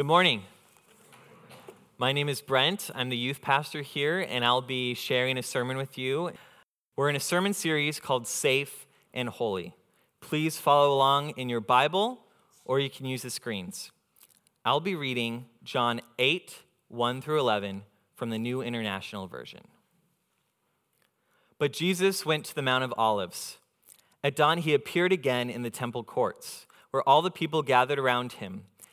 Good morning. My name is Brent. I'm the youth pastor here, and I'll be sharing a sermon with you. We're in a sermon series called Safe and Holy. Please follow along in your Bible, or you can use the screens. I'll be reading John 8, 1 through 11 from the New International Version. But Jesus went to the Mount of Olives. At dawn, he appeared again in the temple courts, where all the people gathered around him,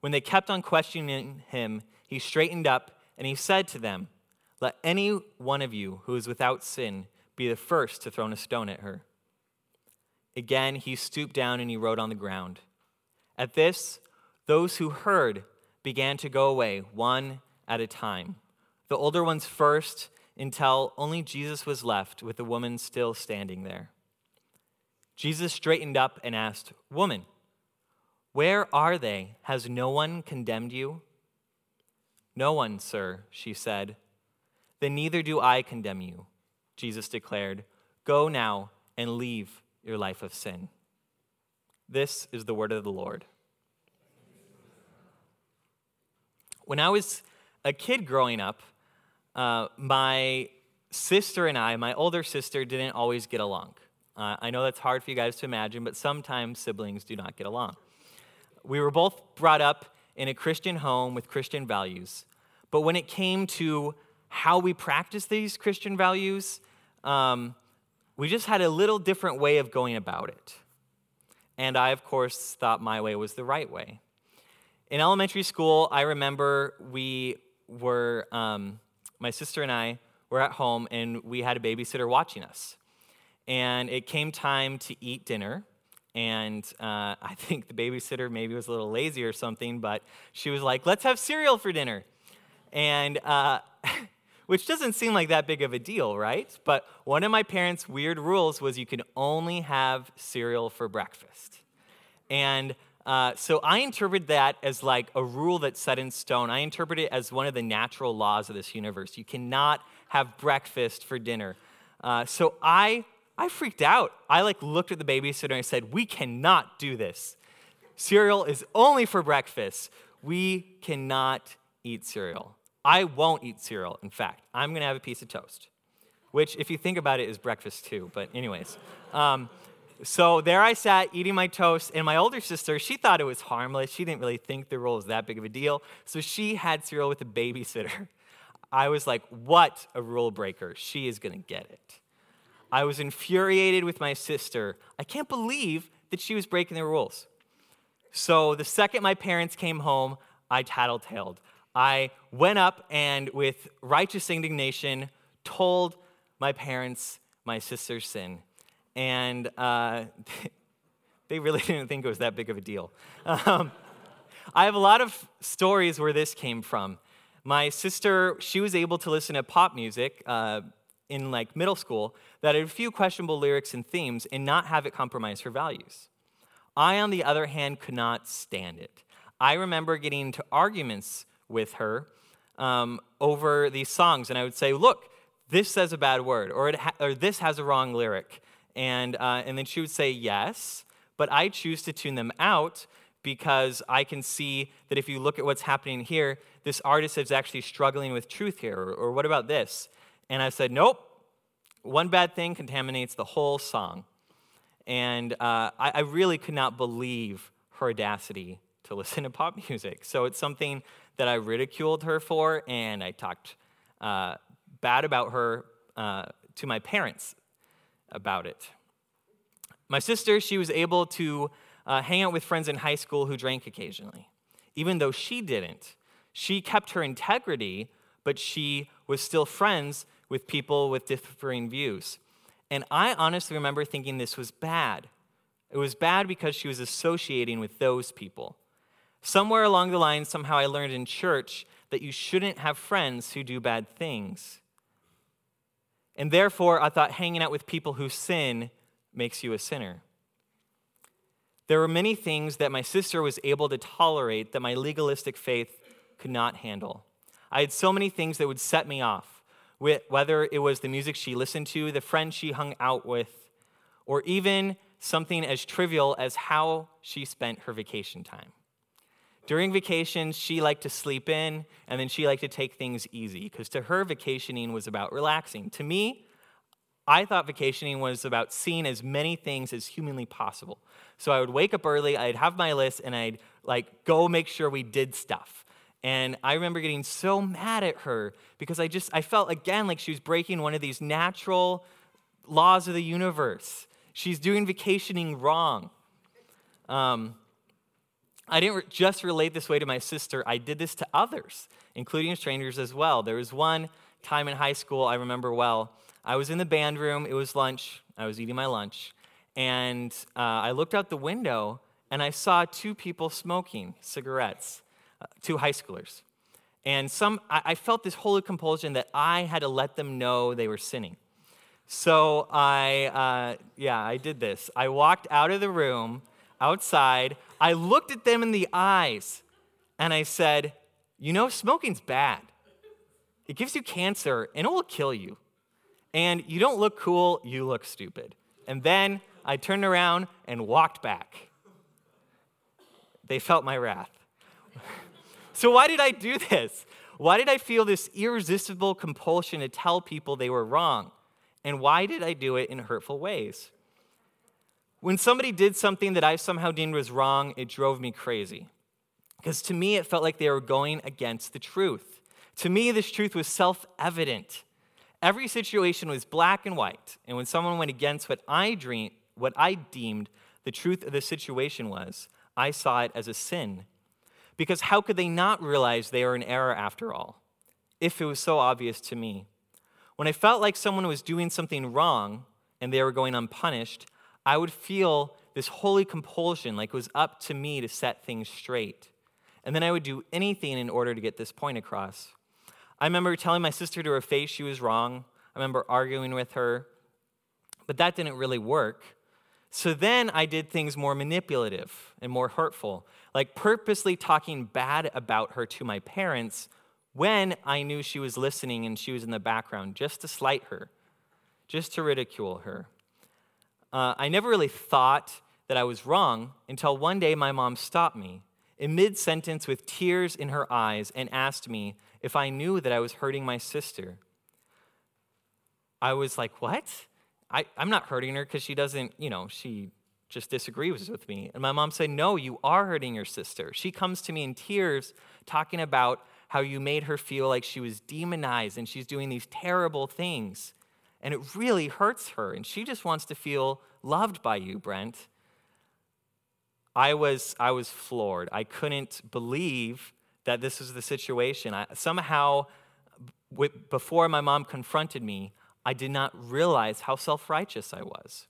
When they kept on questioning him, he straightened up and he said to them, Let any one of you who is without sin be the first to throw a stone at her. Again, he stooped down and he wrote on the ground. At this, those who heard began to go away, one at a time. The older ones first, until only Jesus was left with the woman still standing there. Jesus straightened up and asked, Woman, where are they? Has no one condemned you? No one, sir, she said. Then neither do I condemn you, Jesus declared. Go now and leave your life of sin. This is the word of the Lord. When I was a kid growing up, uh, my sister and I, my older sister, didn't always get along. Uh, I know that's hard for you guys to imagine, but sometimes siblings do not get along. We were both brought up in a Christian home with Christian values. But when it came to how we practice these Christian values, um, we just had a little different way of going about it. And I, of course, thought my way was the right way. In elementary school, I remember we were, um, my sister and I were at home and we had a babysitter watching us. And it came time to eat dinner. And uh, I think the babysitter maybe was a little lazy or something, but she was like, let's have cereal for dinner. And, uh, which doesn't seem like that big of a deal, right? But one of my parents' weird rules was you could only have cereal for breakfast. And uh, so I interpret that as like a rule that's set in stone. I interpret it as one of the natural laws of this universe. You cannot have breakfast for dinner. Uh, so I, I freaked out. I like looked at the babysitter and I said, "We cannot do this. Cereal is only for breakfast. We cannot eat cereal." I won't eat cereal, in fact. I'm to have a piece of toast, which, if you think about it, is breakfast too. But, anyways. Um, so there I sat eating my toast, and my older sister, she thought it was harmless. She didn't really think the rule was that big of a deal. So she had cereal with a babysitter. I was like, what a rule breaker. She is to get it. I was infuriated with my sister. I can't believe that she was breaking the rules. So the second my parents came home, I tattletaled. I went up and, with righteous indignation, told my parents my sister's sin. And uh, they really didn't think it was that big of a deal. Um, I have a lot of stories where this came from. My sister, she was able to listen to pop music uh, in like middle school that had a few questionable lyrics and themes and not have it compromise her values. I, on the other hand, could not stand it. I remember getting into arguments with her um, over these songs. And I would say, look, this says a bad word, or, ha- or this has a wrong lyric. And, uh, and then she would say, yes, but I choose to tune them out because I can see that if you look at what's happening here, this artist is actually struggling with truth here. Or, or what about this? And I said, nope, one bad thing contaminates the whole song. And uh, I, I really could not believe her audacity to listen to pop music. So it's something that I ridiculed her for, and I talked uh, bad about her uh, to my parents about it. My sister, she was able to uh, hang out with friends in high school who drank occasionally. Even though she didn't, she kept her integrity, but she was still friends with people with differing views. And I honestly remember thinking this was bad. It was bad because she was associating with those people. Somewhere along the line, somehow I learned in church that you shouldn't have friends who do bad things. And therefore, I thought hanging out with people who sin makes you a sinner. There were many things that my sister was able to tolerate that my legalistic faith could not handle. I had so many things that would set me off, whether it was the music she listened to, the friends she hung out with, or even something as trivial as how she spent her vacation time. During vacations, she liked to sleep in, and then she liked to take things easy, because to her, vacationing was about relaxing. To me, I thought vacationing was about seeing as many things as humanly possible. So I would wake up early, I'd have my list, and I'd like go make sure we did stuff. And I remember getting so mad at her because I just I felt again like she was breaking one of these natural laws of the universe. She's doing vacationing wrong. Um, I didn't re- just relate this way to my sister, I did this to others, including strangers as well. There was one time in high school I remember well. I was in the band room, it was lunch, I was eating my lunch, and uh, I looked out the window and I saw two people smoking cigarettes, two high schoolers. And some, I, I felt this holy compulsion that I had to let them know they were sinning. So I, uh, yeah, I did this. I walked out of the room, outside. I looked at them in the eyes, and I said, You know, smoking's bad. It gives you cancer, and it will kill you. And you don't look cool, you look stupid. And then I turned around and walked back. They felt my wrath. so, why did I do this? Why did I feel this irresistible compulsion to tell people they were wrong? And why did I do it in hurtful ways? When somebody did something that I somehow deemed was wrong, it drove me crazy. Because to me, it felt like they were going against the truth. To me, this truth was self evident. Every situation was black and white. And when someone went against what I, dream, what I deemed the truth of the situation was, I saw it as a sin. Because how could they not realize they were in error after all, if it was so obvious to me? When I felt like someone was doing something wrong and they were going unpunished, I would feel this holy compulsion, like it was up to me to set things straight. And then I would do anything in order to get this point across. I remember telling my sister to her face she was wrong. I remember arguing with her, but that didn't really work. So then I did things more manipulative and more hurtful, like purposely talking bad about her to my parents when I knew she was listening and she was in the background, just to slight her, just to ridicule her. Uh, I never really thought that I was wrong until one day my mom stopped me in mid sentence with tears in her eyes and asked me if I knew that I was hurting my sister. I was like, What? I, I'm not hurting her because she doesn't, you know, she just disagrees with me. And my mom said, No, you are hurting your sister. She comes to me in tears talking about how you made her feel like she was demonized and she's doing these terrible things. And it really hurts her. And she just wants to feel loved by you, Brent. I was, I was floored. I couldn't believe that this was the situation. I, somehow, before my mom confronted me, I did not realize how self righteous I was.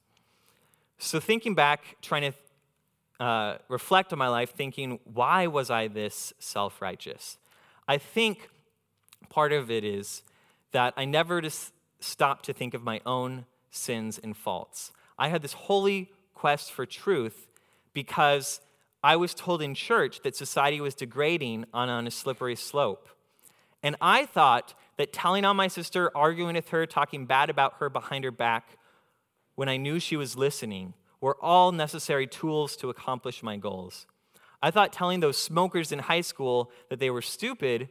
So, thinking back, trying to uh, reflect on my life, thinking, why was I this self righteous? I think part of it is that I never just stopped to think of my own sins and faults. I had this holy quest for truth because I was told in church that society was degrading on, on a slippery slope. And I thought that telling on my sister, arguing with her, talking bad about her behind her back, when I knew she was listening, were all necessary tools to accomplish my goals. I thought telling those smokers in high school that they were stupid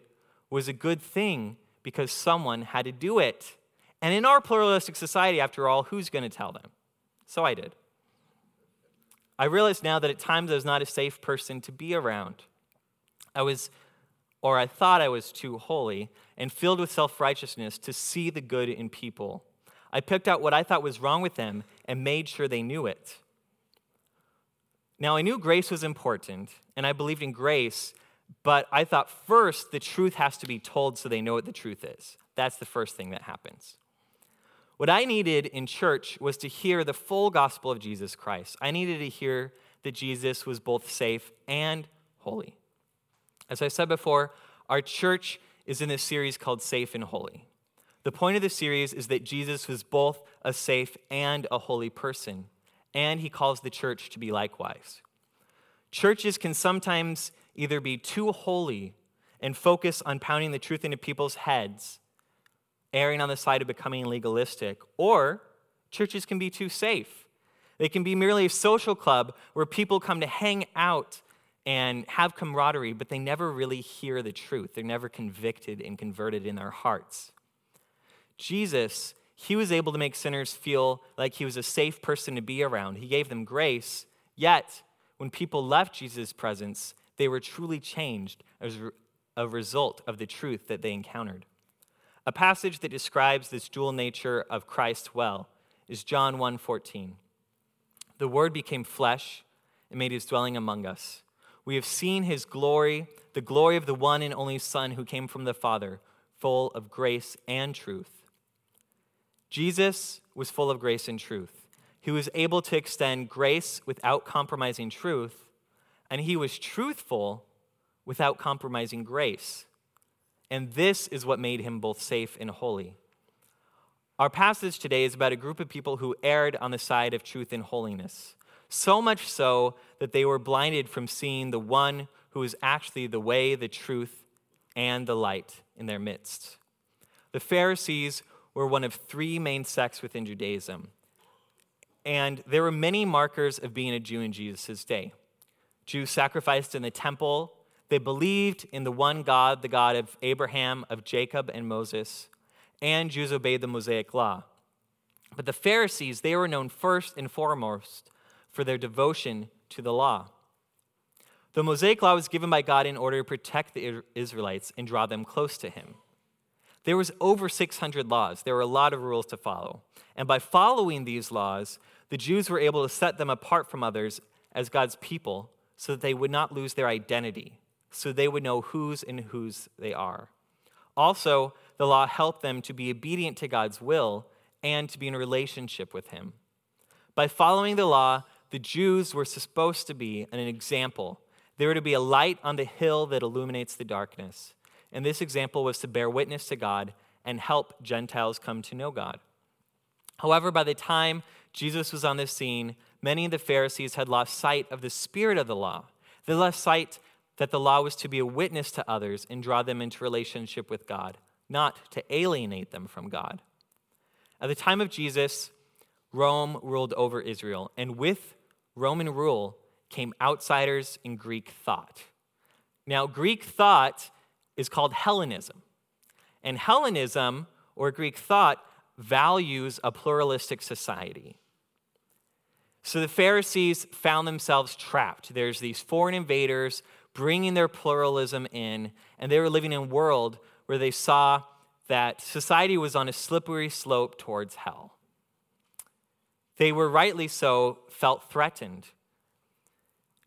was a good thing because someone had to do it. And in our pluralistic society, after all, who's going to tell them? So I did. I realize now that at times I was not a safe person to be around. I was, or I thought I was too holy and filled with self righteousness to see the good in people. I picked out what I thought was wrong with them and made sure they knew it. Now, I knew grace was important, and I believed in grace, but I thought first the truth has to be told so they know what the truth is. That's the first thing that happens. What I needed in church was to hear the full gospel of Jesus Christ. I needed to hear that Jesus was both safe and holy. As I said before, our church is in this series called Safe and Holy. The point of the series is that Jesus was both a safe and a holy person, and he calls the church to be likewise. Churches can sometimes either be too holy and focus on pounding the truth into people's heads, erring on the side of becoming legalistic, or churches can be too safe. They can be merely a social club where people come to hang out and have camaraderie, but they never really hear the truth. They're never convicted and converted in their hearts. Jesus, he was able to make sinners feel like he was a safe person to be around. He gave them grace, yet, when people left Jesus' presence, they were truly changed as a result of the truth that they encountered. A passage that describes this dual nature of Christ well is John 1:14. The word became flesh and made his dwelling among us. We have seen his glory, the glory of the one and only Son who came from the Father, full of grace and truth. Jesus was full of grace and truth. He was able to extend grace without compromising truth, and he was truthful without compromising grace. And this is what made him both safe and holy. Our passage today is about a group of people who erred on the side of truth and holiness, so much so that they were blinded from seeing the one who is actually the way, the truth, and the light in their midst. The Pharisees were one of three main sects within Judaism, and there were many markers of being a Jew in Jesus' day. Jews sacrificed in the temple they believed in the one God, the God of Abraham, of Jacob, and Moses, and Jews obeyed the Mosaic law. But the Pharisees, they were known first and foremost for their devotion to the law. The Mosaic law was given by God in order to protect the Israelites and draw them close to him. There was over 600 laws. There were a lot of rules to follow. And by following these laws, the Jews were able to set them apart from others as God's people so that they would not lose their identity so they would know whose and whose they are. Also, the law helped them to be obedient to God's will and to be in relationship with Him. By following the law, the Jews were supposed to be an example. They were to be a light on the hill that illuminates the darkness. And this example was to bear witness to God and help Gentiles come to know God. However, by the time Jesus was on the scene, many of the Pharisees had lost sight of the spirit of the law. They lost sight that the law was to be a witness to others and draw them into relationship with God, not to alienate them from God. At the time of Jesus, Rome ruled over Israel, and with Roman rule came outsiders in Greek thought. Now, Greek thought is called Hellenism. And Hellenism, or Greek thought, values a pluralistic society. So the Pharisees found themselves trapped. There's these foreign invaders bringing their pluralism in, and they were living in a world where they saw that society was on a slippery slope towards hell. They were rightly so felt threatened.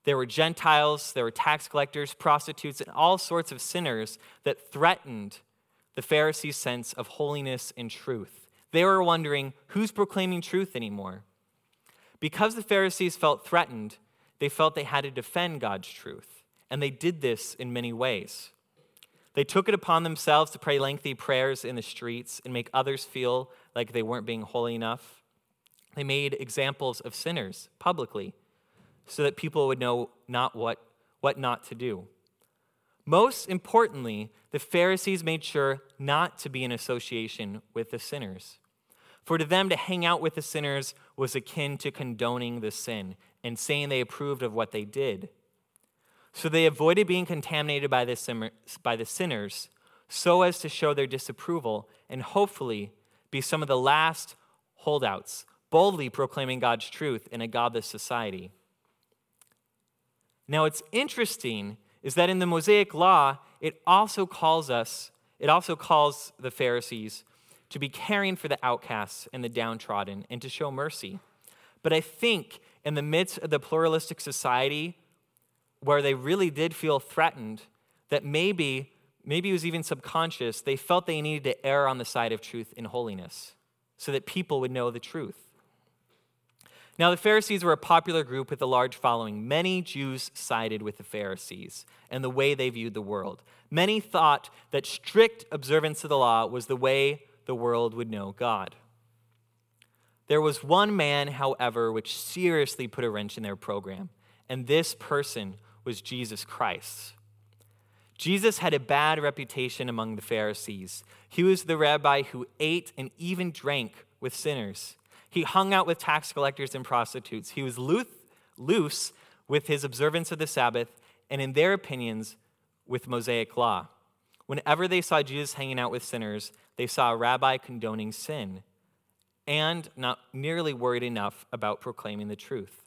There were Gentiles, there were tax collectors, prostitutes, and all sorts of sinners that threatened the Pharisees' sense of holiness and truth. They were wondering who's proclaiming truth anymore? Because the Pharisees felt threatened, they felt they had to defend God's truth and they did this in many ways. They took it upon themselves to pray lengthy prayers in the streets and make others feel like they weren't being holy enough. They made examples of sinners publicly so that people would know not what, what not to do. Most importantly, the Pharisees made sure not to be in association with the sinners. For to them, to hang out with the sinners was akin to condoning the sin and saying they approved of what they did. So they avoided being contaminated by the, by the sinners so as to show their disapproval and hopefully be some of the last holdouts, boldly proclaiming God's truth in a godless society. Now, what's interesting is that in the Mosaic Law, it also calls us, it also calls the Pharisees to be caring for the outcasts and the downtrodden and to show mercy. But I think in the midst of the pluralistic society where they really did feel threatened, that maybe, maybe it was even subconscious, they felt they needed to err on the side of truth in holiness so that people would know the truth. Now, the Pharisees were a popular group with a large following. Many Jews sided with the Pharisees and the way they viewed the world. Many thought that strict observance of the law was the way the world would know God. There was one man, however, which seriously put a wrench in their program, and this person was Jesus Christ. Jesus had a bad reputation among the Pharisees. He was the rabbi who ate and even drank with sinners. He hung out with tax collectors and prostitutes. He was loose with his observance of the Sabbath and, in their opinions, with Mosaic law. Whenever they saw Jesus hanging out with sinners, they saw a rabbi condoning sin and not nearly worried enough about proclaiming the truth.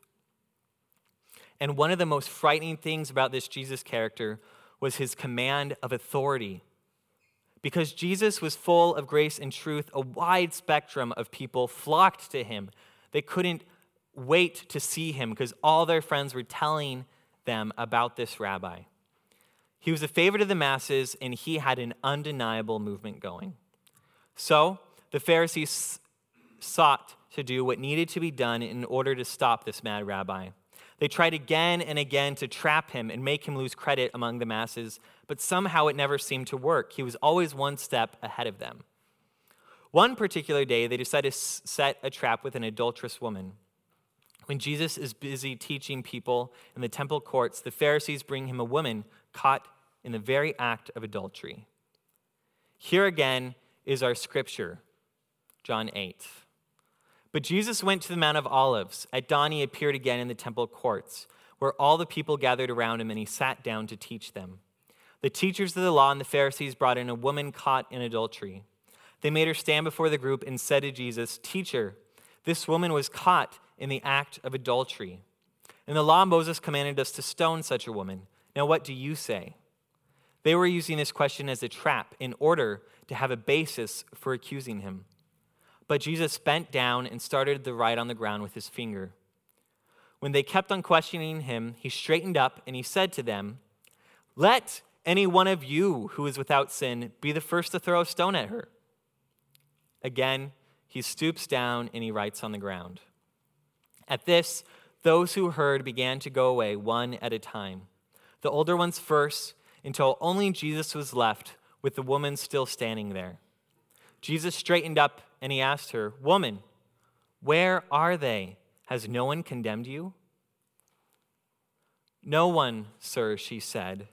And one of the most frightening things about this Jesus character was his command of authority. Because Jesus was full of grace and truth, a wide spectrum of people flocked to him. They couldn't wait to see him because all their friends were telling them about this rabbi. He was a favorite of the masses, and he had an undeniable movement going. So the Pharisees sought to do what needed to be done in order to stop this mad rabbi. They tried again and again to trap him and make him lose credit among the masses, but somehow it never seemed to work. He was always one step ahead of them. One particular day, they decided to set a trap with an adulterous woman. When Jesus is busy teaching people in the temple courts, the Pharisees bring him a woman caught in the very act of adultery. Here again is our scripture, John 8. But Jesus went to the Mount of Olives. At dawn, he appeared again in the temple courts, where all the people gathered around him, and he sat down to teach them. The teachers of the law and the Pharisees brought in a woman caught in adultery. They made her stand before the group and said to Jesus, Teacher, this woman was caught in the act of adultery. In the law, Moses commanded us to stone such a woman. Now, what do you say? They were using this question as a trap in order to have a basis for accusing him. But Jesus bent down and started to write on the ground with his finger. When they kept on questioning him, he straightened up and he said to them, Let any one of you who is without sin be the first to throw a stone at her. Again, he stoops down and he writes on the ground. At this, those who heard began to go away one at a time. The older ones first, until only Jesus was left with the woman still standing there. Jesus straightened up and he asked her, Woman, where are they? Has no one condemned you? No one, sir, she said.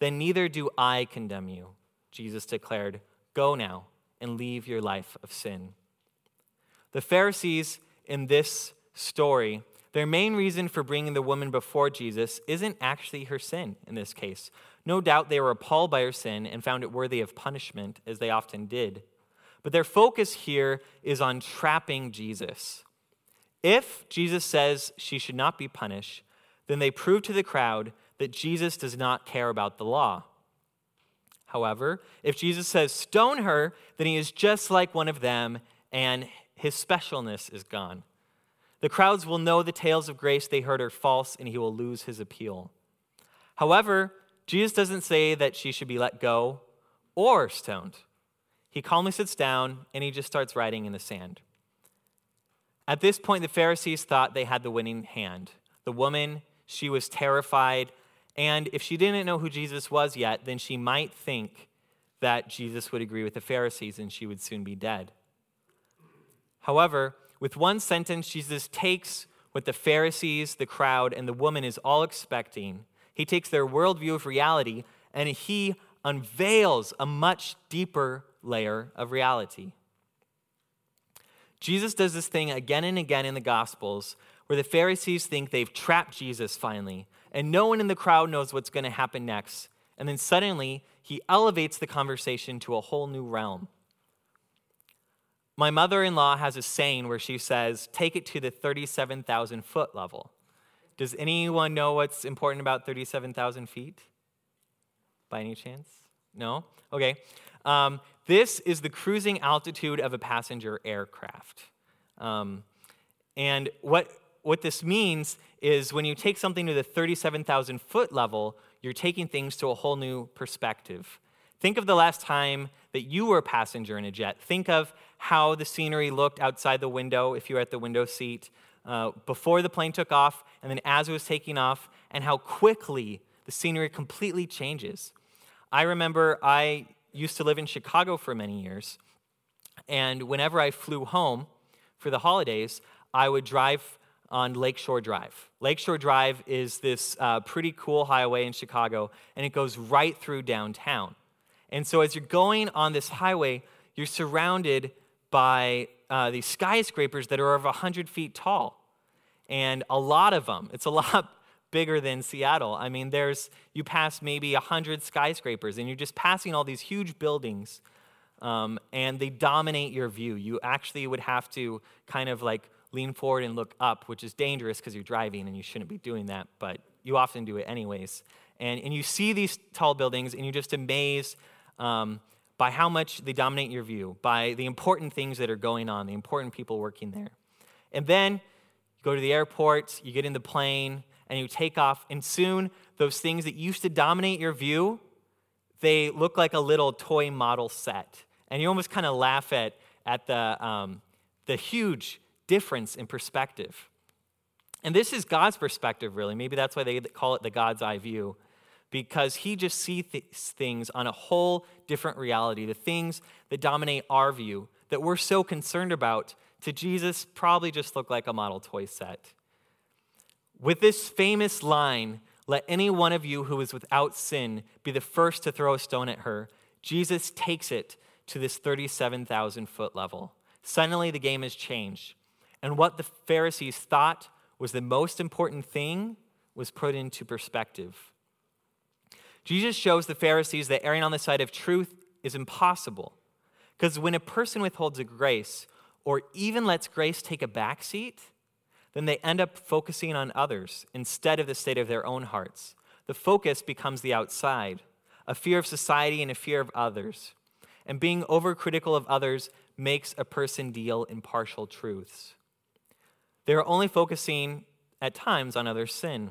Then neither do I condemn you, Jesus declared. Go now and leave your life of sin. The Pharisees in this story, their main reason for bringing the woman before Jesus isn't actually her sin in this case. No doubt they were appalled by her sin and found it worthy of punishment, as they often did. But their focus here is on trapping Jesus. If Jesus says she should not be punished, then they prove to the crowd that Jesus does not care about the law. However, if Jesus says, stone her, then he is just like one of them, and his specialness is gone. The crowds will know the tales of grace they heard are false, and he will lose his appeal. However, Jesus doesn't say that she should be let go or stoned. He calmly sits down and he just starts writing in the sand. At this point, the Pharisees thought they had the winning hand. The woman, she was terrified and if she didn't know who Jesus was yet, then she might think that Jesus would agree with the Pharisees and she would soon be dead. However, with one sentence, Jesus takes what the Pharisees, the crowd, and the woman is all expecting. He takes their worldview of reality and he unveils a much deeper layer of reality. Jesus does this thing again and again in the Gospels where the Pharisees think they've trapped Jesus finally and no one in the crowd knows what's going to happen next. And then suddenly, he elevates the conversation to a whole new realm. My mother in law has a saying where she says, take it to the 37,000 foot level. Does anyone know what's important about 37,000 feet? By any chance? No? Okay. Um, this is the cruising altitude of a passenger aircraft. Um, and what what this means is when you take something to the 37,000 foot level, you're taking things to a whole new perspective. Think of the last time that you were a passenger in a jet. Think of how the scenery looked outside the window if you were at the window seat. uh, before the plane took off and then as it was taking off, and how quickly the scenery completely changes. I remember I used to live in Chicago for many years, and whenever I flew home for the holidays, I would drive on Lakeshore Drive. Lakeshore Drive is this uh, pretty cool highway in Chicago, and it goes right through downtown. And so, as you're going on this highway, you're surrounded by uh, these skyscrapers that are over 100 feet tall. And a lot of them, it's a lot bigger than Seattle. I mean, there's, you pass maybe 100 skyscrapers, and you're just passing all these huge buildings, um, and they dominate your view. You actually would have to kind of like lean forward and look up, which is dangerous because you're driving and you shouldn't be doing that, but you often do it anyways. And, and you see these tall buildings, and you're just amazed. Um, by how much they dominate your view, by the important things that are going on, the important people working there. And then you go to the airport, you get in the plane, and you take off, and soon those things that used to dominate your view, they look like a little toy model set. And you almost kind of laugh at, at the, um, the huge difference in perspective. And this is God's perspective, really. Maybe that's why they call it the God's eye view because he just sees things on a whole different reality. The things that dominate our view that we're so concerned about to Jesus probably just look like a model toy set. With this famous line, let any one of you who is without sin be the first to throw a stone at her, Jesus takes it to this 37,000 foot level. Suddenly, the game has changed. And what the Pharisees thought was the most important thing was put into perspective. Jesus shows the Pharisees that erring on the side of truth is impossible. Because when a person withholds a grace, or even lets grace take a backseat, then they end up focusing on others instead of the state of their own hearts. The focus becomes the outside, a fear of society and a fear of others. And being overcritical of others makes a person deal in partial truths. They are only focusing at times on others' sin.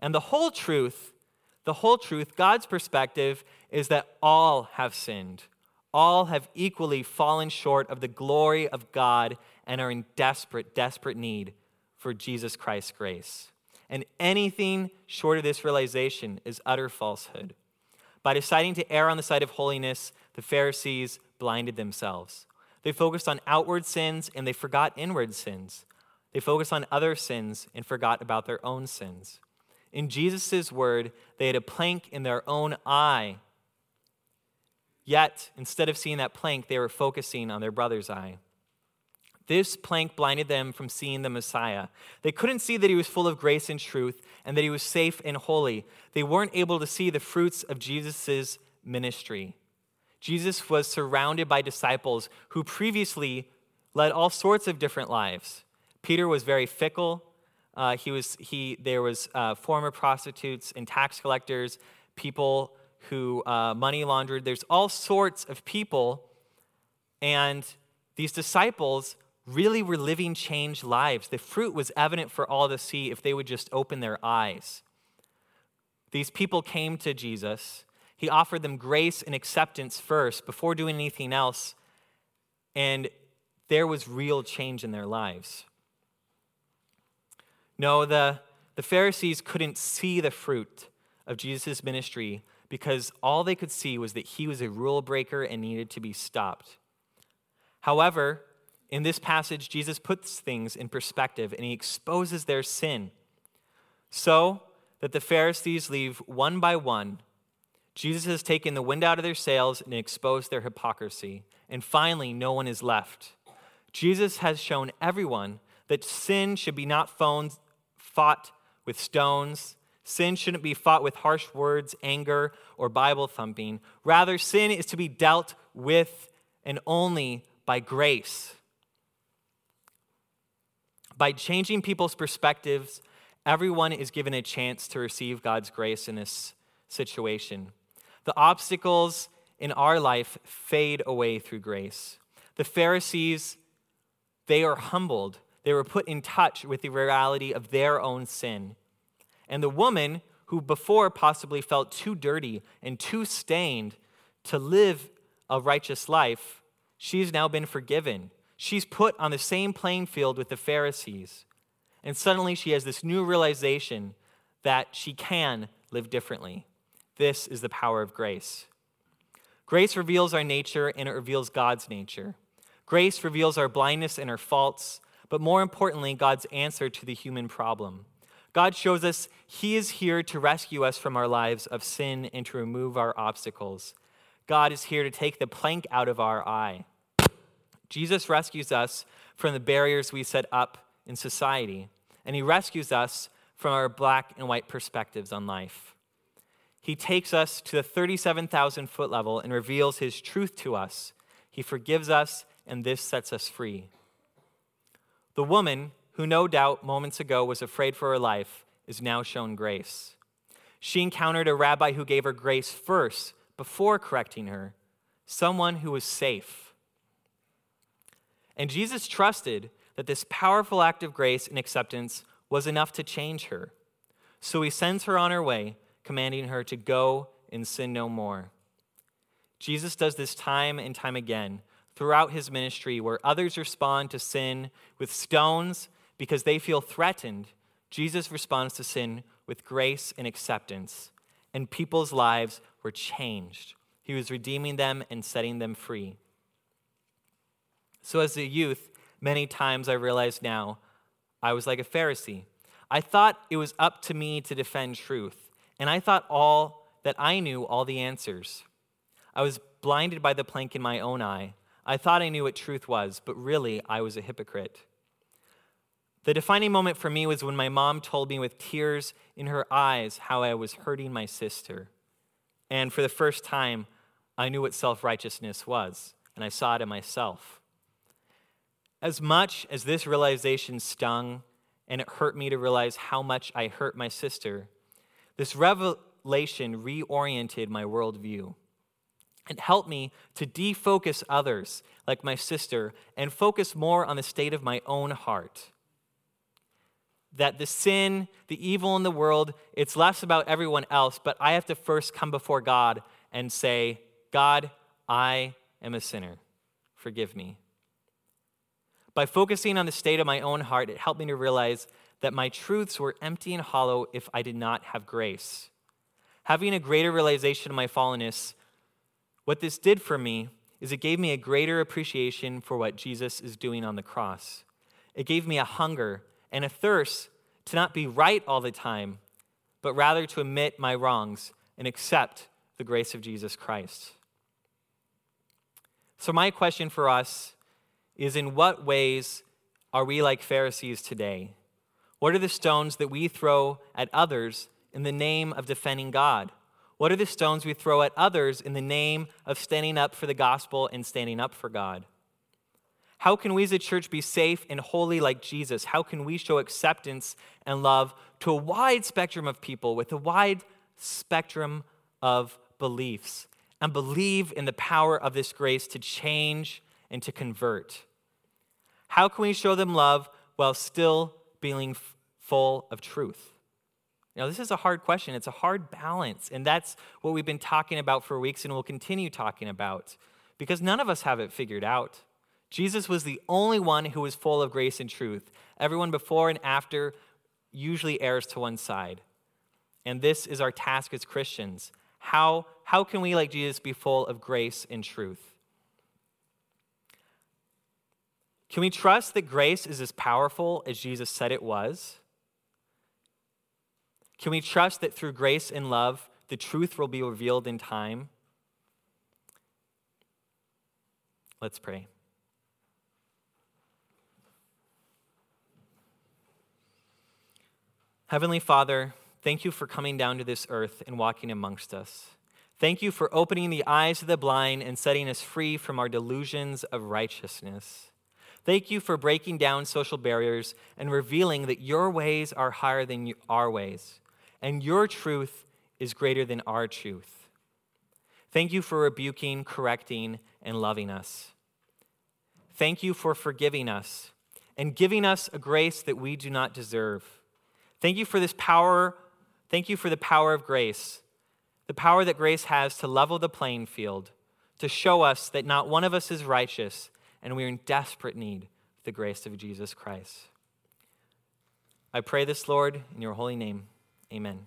And the whole truth the whole truth, God's perspective, is that all have sinned. All have equally fallen short of the glory of God and are in desperate, desperate need for Jesus Christ's grace. And anything short of this realization is utter falsehood. By deciding to err on the side of holiness, the Pharisees blinded themselves. They focused on outward sins and they forgot inward sins. They focused on other sins and forgot about their own sins. In Jesus' word, they had a plank in their own eye. Yet, instead of seeing that plank, they were focusing on their brother's eye. This plank blinded them from seeing the Messiah. They couldn't see that he was full of grace and truth and that he was safe and holy. They weren't able to see the fruits of Jesus' ministry. Jesus was surrounded by disciples who previously led all sorts of different lives. Peter was very fickle, uh, he was, he, there was uh, former prostitutes and tax collectors, people who uh, money laundered. There's all sorts of people. And these disciples really were living changed lives. The fruit was evident for all to see if they would just open their eyes. These people came to Jesus. He offered them grace and acceptance first before doing anything else. And there was real change in their lives. No, the, the Pharisees couldn't see the fruit of Jesus' ministry because all they could see was that he was a rule breaker and needed to be stopped. However, in this passage, Jesus puts things in perspective and he exposes their sin so that the Pharisees leave one by one. Jesus has taken the wind out of their sails and exposed their hypocrisy. And finally, no one is left. Jesus has shown everyone that sin should be not fought with stones. Sin shouldn't be fought with harsh words, anger, or Bible thumping. Rather, sin is to be dealt with and only by grace. By changing people's perspectives, everyone is given a chance to receive God's grace in this situation. The obstacles in our life fade away through grace. The Pharisees, they are humbled they were put in touch with the reality of their own sin. And the woman, who before possibly felt too dirty and too stained to live a righteous life, she's now been forgiven. She's put on the same playing field with the Pharisees. and suddenly she has this new realization that she can live differently. This is the power of grace. Grace reveals our nature and it reveals God's nature. Grace reveals our blindness and our faults, but more importantly, God's answer to the human problem. God shows us He is here to rescue us from our lives of sin and to remove our obstacles. God is here to take the plank out of our eye. Jesus rescues us from the barriers we set up in society, and He rescues us from our black and white perspectives on life. He takes us to the 37,000 foot level and reveals His truth to us. He forgives us, and this sets us free. The woman, who no doubt moments ago was afraid for her life, is now shown grace. She encountered a rabbi who gave her grace first before correcting her, someone who was safe. And Jesus trusted that this powerful act of grace and acceptance was enough to change her. So he sends her on her way, commanding her to go and sin no more. Jesus does this time and time again throughout his ministry where others respond to sin with stones because they feel threatened. Jesus responds to sin with grace and acceptance, and people's lives were changed. He was redeeming them and setting them free. So, as a youth, many times I realized now I was like a Pharisee. I thought it was up to me to defend truth, and I thought all that I knew all the answers. I was blinded by the plank in my own eye. I thought I knew what truth was, but really I was a hypocrite. The defining moment for me was when my mom told me with tears in her eyes how I was hurting my sister. And for the first time, I knew what self righteousness was, and I saw it in myself. As much as this realization stung and it hurt me to realize how much I hurt my sister, this revelation reoriented my worldview. It helped me to defocus others, like my sister, and focus more on the state of my own heart. That the sin, the evil in the world, it's less about everyone else, but I have to first come before God and say, God, I am a sinner. Forgive me. By focusing on the state of my own heart, it helped me to realize that my truths were empty and hollow if I did not have grace. Having a greater realization of my fallenness, what this did for me is it gave me a greater appreciation for what Jesus is doing on the cross. It gave me a hunger and a thirst to not be right all the time, but rather to admit my wrongs and accept the grace of Jesus Christ. So, my question for us is in what ways are we like Pharisees today? What are the stones that we throw at others in the name of defending God? What are the stones we throw at others in the name of standing up for the gospel and standing up for God? How can we as a church be safe and holy like Jesus? How can we show acceptance and love to a wide spectrum of people with a wide spectrum of beliefs and believe in the power of this grace to change and to convert? How can we show them love while still being full of truth? Now, this is a hard question. It's a hard balance. And that's what we've been talking about for weeks and we'll continue talking about because none of us have it figured out. Jesus was the only one who was full of grace and truth. Everyone before and after usually errs to one side. And this is our task as Christians. How, how can we, like Jesus, be full of grace and truth? Can we trust that grace is as powerful as Jesus said it was? Can we trust that through grace and love, the truth will be revealed in time? Let's pray. Heavenly Father, thank you for coming down to this earth and walking amongst us. Thank you for opening the eyes of the blind and setting us free from our delusions of righteousness. Thank you for breaking down social barriers and revealing that your ways are higher than our ways, and your truth is greater than our truth. Thank you for rebuking, correcting, and loving us. Thank you for forgiving us and giving us a grace that we do not deserve. Thank you for this power. Thank you for the power of grace, the power that grace has to level the playing field, to show us that not one of us is righteous and we are in desperate need of the grace of Jesus Christ. I pray this, Lord, in your holy name. Amen.